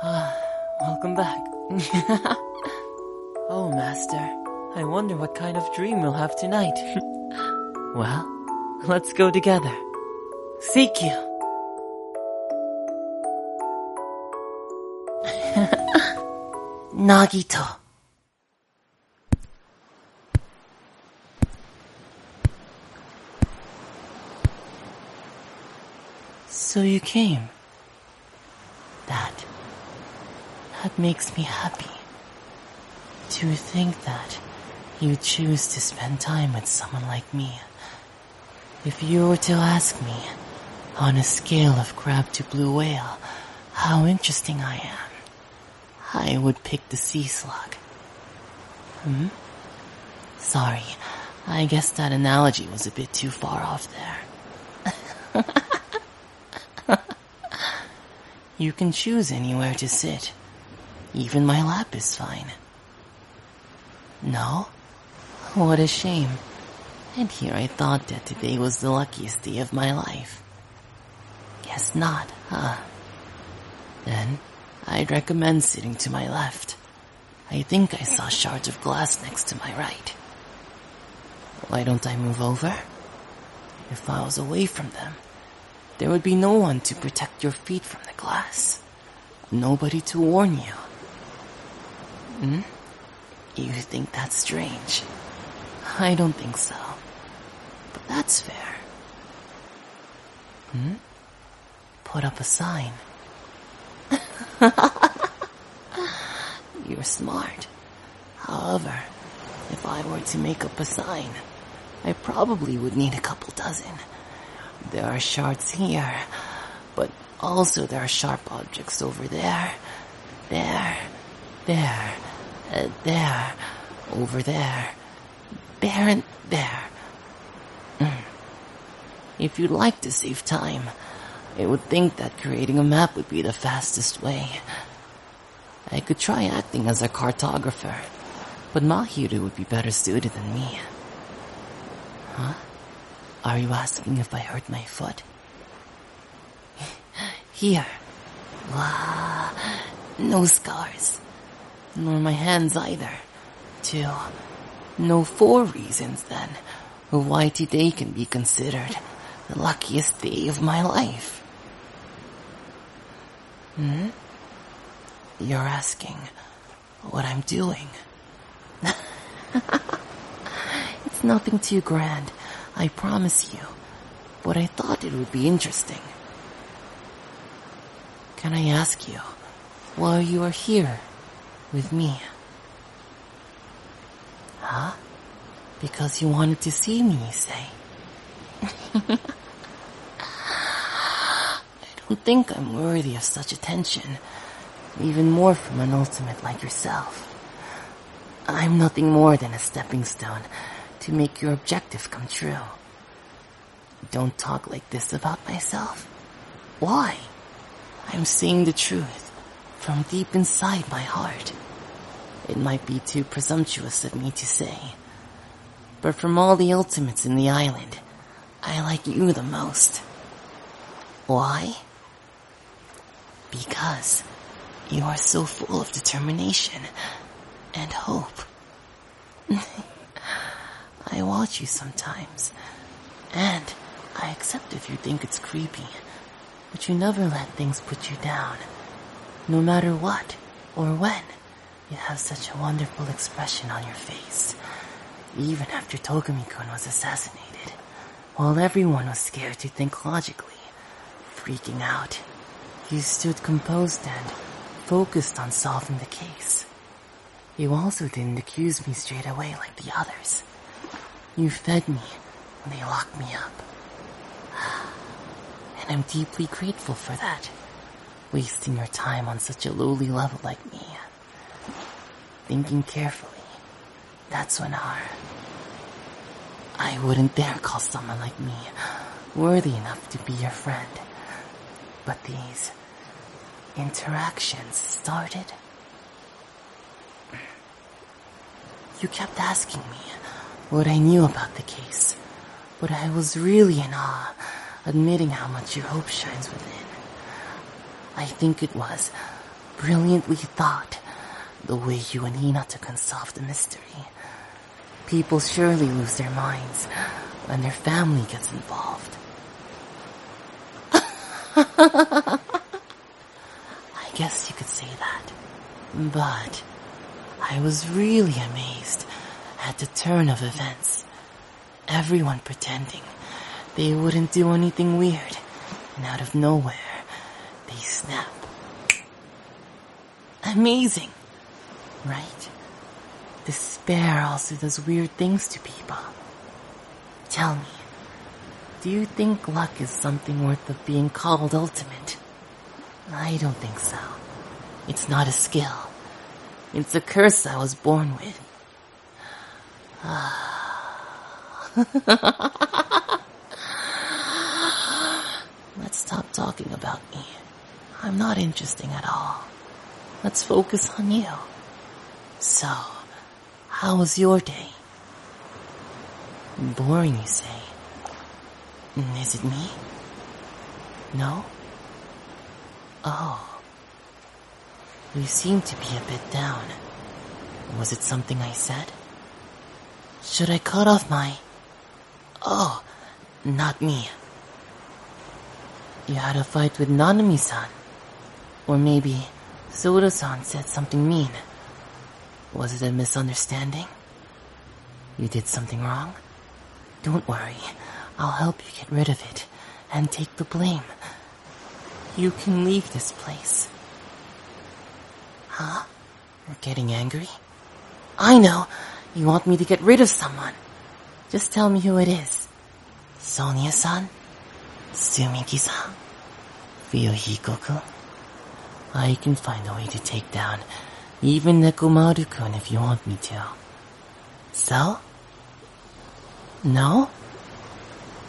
Welcome back. oh, Master. I wonder what kind of dream we'll have tonight. well, let's go together. Seek you. Nagito. So you came. That. That makes me happy. To think that you choose to spend time with someone like me. If you were to ask me, on a scale of crab to blue whale, how interesting I am, I would pick the sea slug. Hmm? Sorry, I guess that analogy was a bit too far off there. you can choose anywhere to sit. Even my lap is fine. No? What a shame. And here I thought that today was the luckiest day of my life. Guess not, huh? Then, I'd recommend sitting to my left. I think I saw shards of glass next to my right. Why don't I move over? If I was away from them, there would be no one to protect your feet from the glass. Nobody to warn you. Hmm? You think that's strange? I don't think so. But that's fair. Hmm? Put up a sign. You're smart. However, if I were to make up a sign, I probably would need a couple dozen. There are shards here, but also there are sharp objects over there, there, there, uh, there, over there, there and there. Mm. If you'd like to save time, I would think that creating a map would be the fastest way. I could try acting as a cartographer, but Mahiru would be better suited than me. Huh? Are you asking if I hurt my foot? Here. Wow. No scars. Nor my hands either. Two. No four reasons then why today can be considered the luckiest day of my life. Hmm? You're asking what I'm doing. it's nothing too grand, I promise you. But I thought it would be interesting. Can I ask you why you are here with me? Huh? Because you wanted to see me, you say? I don't think I'm worthy of such attention, even more from an ultimate like yourself. I'm nothing more than a stepping stone to make your objective come true. Don't talk like this about myself. Why? I'm saying the truth from deep inside my heart. It might be too presumptuous of me to say, but from all the ultimates in the island, I like you the most. Why? Because you are so full of determination and hope. I watch you sometimes, and I accept if you think it's creepy, but you never let things put you down. No matter what or when, you have such a wonderful expression on your face. Even after Togami-kun was assassinated, while everyone was scared to think logically, freaking out, you stood composed and focused on solving the case. You also didn't accuse me straight away like the others. You fed me when they locked me up. And I'm deeply grateful for that. Wasting your time on such a lowly level like me. Thinking carefully. That's when our... I wouldn't dare call someone like me worthy enough to be your friend. But these interactions started. You kept asking me what I knew about the case, but I was really in awe, admitting how much your hope shines within. I think it was brilliantly thought the way you and Hinata can solve the mystery. People surely lose their minds when their family gets involved. I guess you could say that. But I was really amazed at the turn of events. Everyone pretending they wouldn't do anything weird, and out of nowhere, they snap. Amazing, right? Despair also does weird things to people. Tell me, do you think luck is something worth of being called ultimate? I don't think so. It's not a skill. It's a curse I was born with. Ah. Let's stop talking about me. I'm not interesting at all. Let's focus on you. So, how was your day? Boring, you say? Is it me? No? Oh. You seem to be a bit down. Was it something I said? Should I cut off my... Oh, not me. You had a fight with Nanami-san. Or maybe Soda-san said something mean. Was it a misunderstanding? You did something wrong? Don't worry. I'll help you get rid of it and take the blame. You can leave this place. Huh? You're getting angry? I know. You want me to get rid of someone. Just tell me who it is. Sonia-san? Tsumiki-san? Ryohiko-kun? I can find a way to take down even Nekomaru-kun if you want me to. So? No?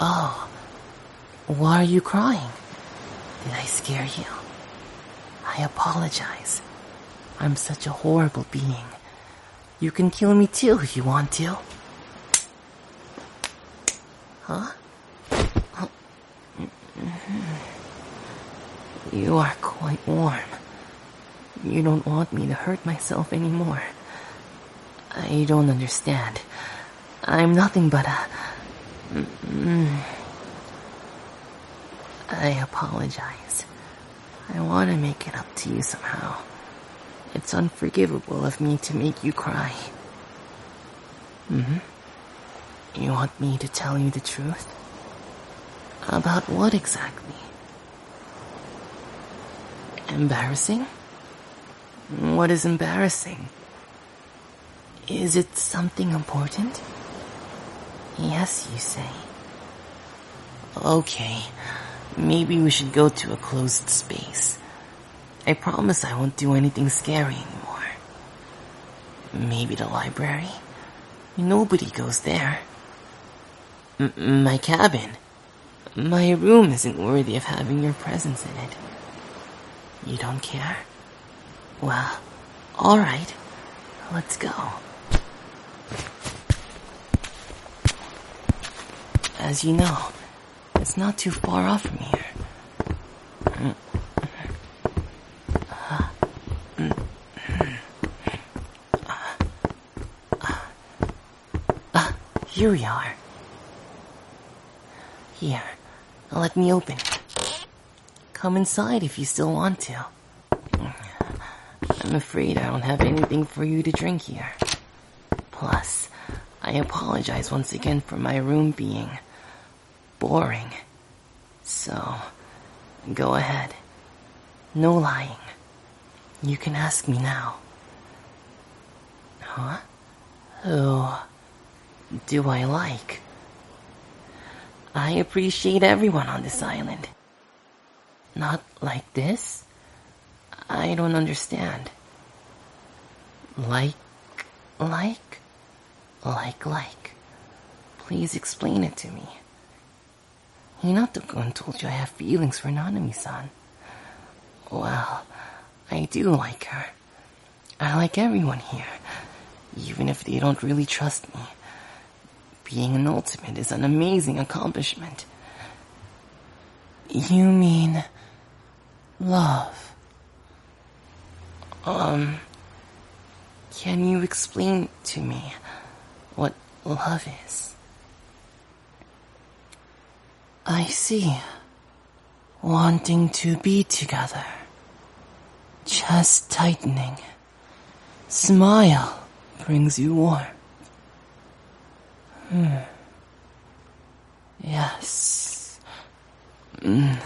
Oh. Why are you crying? Did I scare you? I apologize. I'm such a horrible being. You can kill me too if you want to. Huh? You are quite warm. You don't want me to hurt myself anymore. I don't understand. I'm nothing but a... I apologize. I want to make it up to you somehow. It's unforgivable of me to make you cry. hmm You want me to tell you the truth? About what exactly? Embarrassing? What is embarrassing? Is it something important? Yes, you say. Okay, maybe we should go to a closed space. I promise I won't do anything scary anymore. Maybe the library? Nobody goes there. M- my cabin. My room isn't worthy of having your presence in it. You don't care? Well, alright. Let's go. As you know, it's not too far off from here. Here we are. Here, let me open. Come inside if you still want to. I'm afraid I don't have anything for you to drink here. Plus, I apologize once again for my room being boring. So, go ahead. No lying. You can ask me now. Huh? Who do I like? I appreciate everyone on this island. Not like this? I don't understand. Like, like, like, like. Please explain it to me. Hinata-kun told you I have feelings for Nanami-san. Well, I do like her. I like everyone here, even if they don't really trust me. Being an ultimate is an amazing accomplishment. You mean love? Um, can you explain to me what love is? I see. Wanting to be together. Chest tightening. Smile brings you warmth. Hmm. Yes. Mm.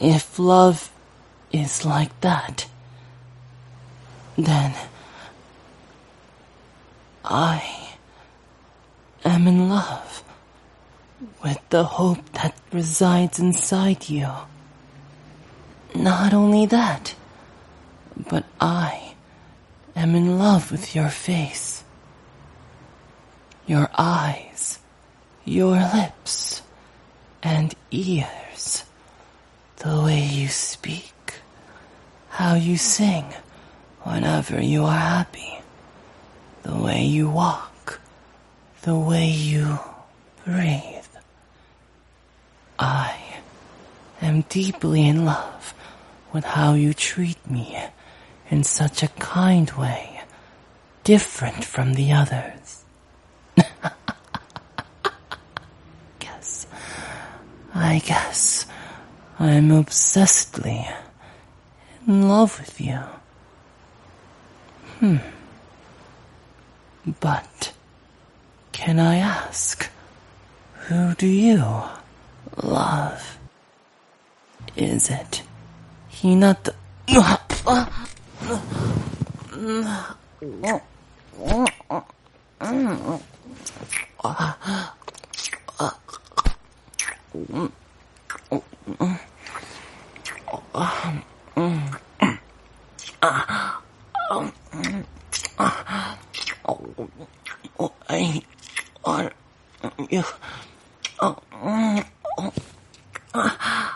If love is like that, then I am in love with the hope that resides inside you. Not only that, but I am in love with your face, your eyes, your lips, and ears, the way you speak, how you sing whenever you are happy, the way you walk, the way you breathe. I am deeply in love with how you treat me in such a kind way, different from the others. I guess I'm obsessedly in love with you. Hmm. But, can I ask, who do you love? Is it Hinata? 啊嗯。啊啊嗯。啊哦我我我哟啊嗯。哟啊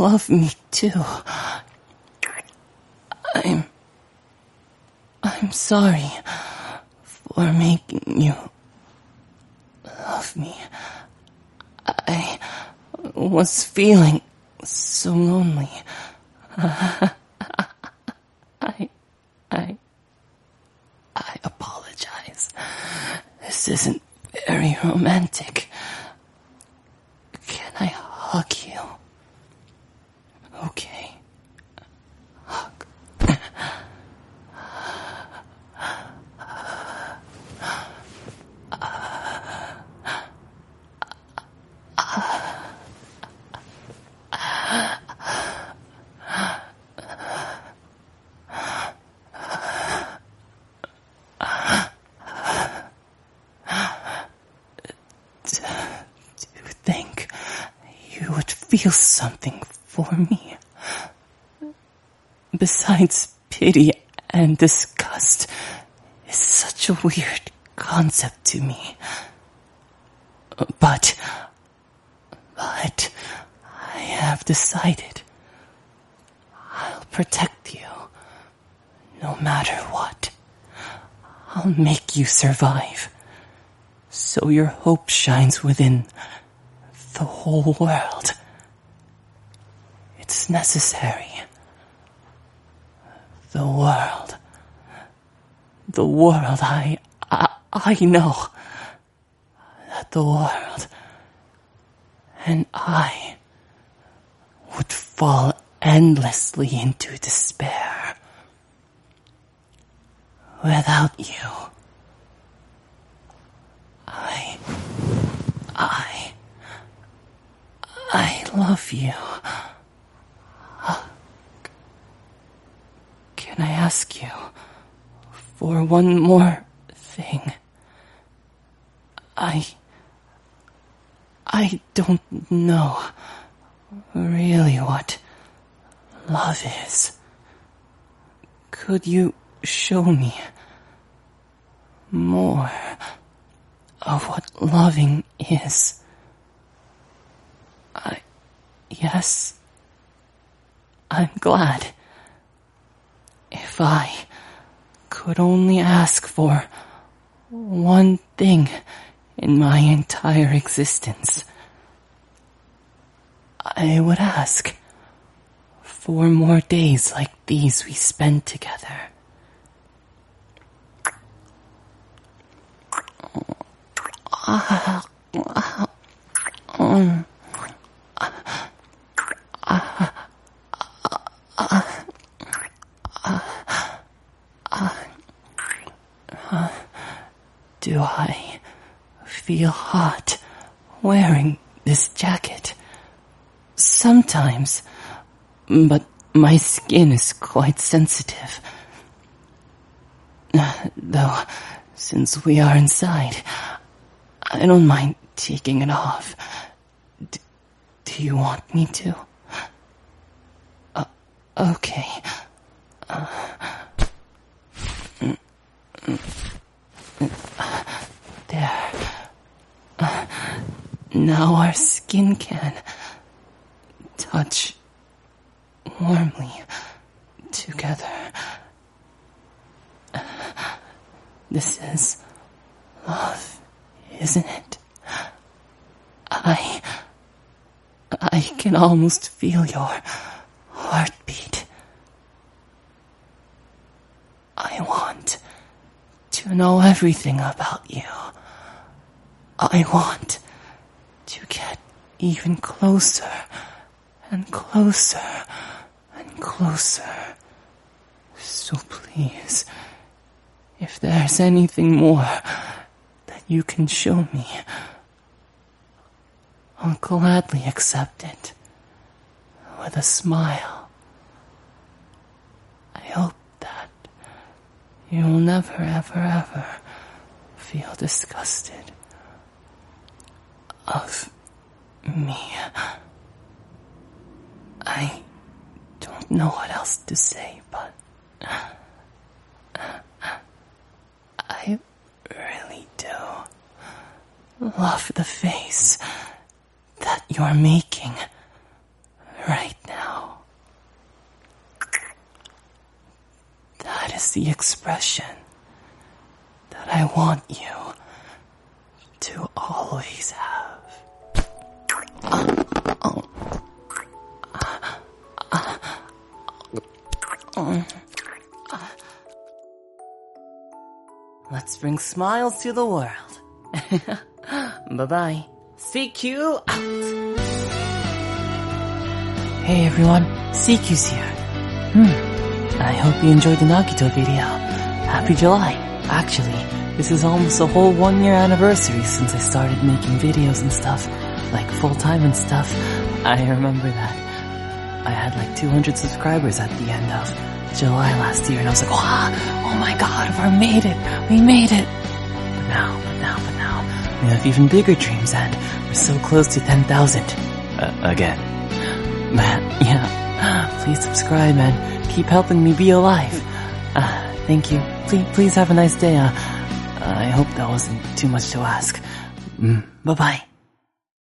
love me too. I'm. I'm sorry for making you love me. I was feeling so lonely. I, I, I apologize. This isn't very romantic. Can I hug you? Okay. Hug. Do you think you would feel something for me? Besides pity and disgust is such a weird concept to me. But, but, I have decided I'll protect you no matter what. I'll make you survive so your hope shines within the whole world necessary. The world. The world, I, I, I know that the world and I would fall endlessly into despair. Without you, I, I, I love you. Ask you for one more thing? I. I don't know really what love is. Could you show me more of what loving is? I. Yes. I'm glad. If I could only ask for one thing in my entire existence, I would ask for more days like these we spent together. Do I feel hot wearing this jacket? Sometimes, but my skin is quite sensitive. Though, since we are inside, I don't mind taking it off. D- do you want me to? Uh, okay. Uh, there. Now our skin can touch warmly together. This is love, isn't it? I. I can almost feel your heartbeat. I want to know everything about you. I want to get even closer and closer and closer. So please, if there's anything more that you can show me, I'll gladly accept it with a smile. I hope that you will never, ever, ever feel disgusted of me. I don't know what else to say, but I really do love the face that you're making right now. That is the expression that I want you to always have. Let's bring smiles to the world. bye bye. CQ out. Hey everyone, CQ's here. Hmm. I hope you enjoyed the Nagito video. Happy July. Actually, this is almost a whole one year anniversary since I started making videos and stuff, like full time and stuff. I remember that. I had like 200 subscribers at the end of July last year and I was like, wow, oh my god, we made it, we made it. But now, but now, but now, we have even bigger dreams and we're so close to 10,000. Uh, again. Man, yeah, please subscribe and keep helping me be alive. Uh, thank you. Please, please have a nice day. Uh, I hope that wasn't too much to ask. Mm, bye bye.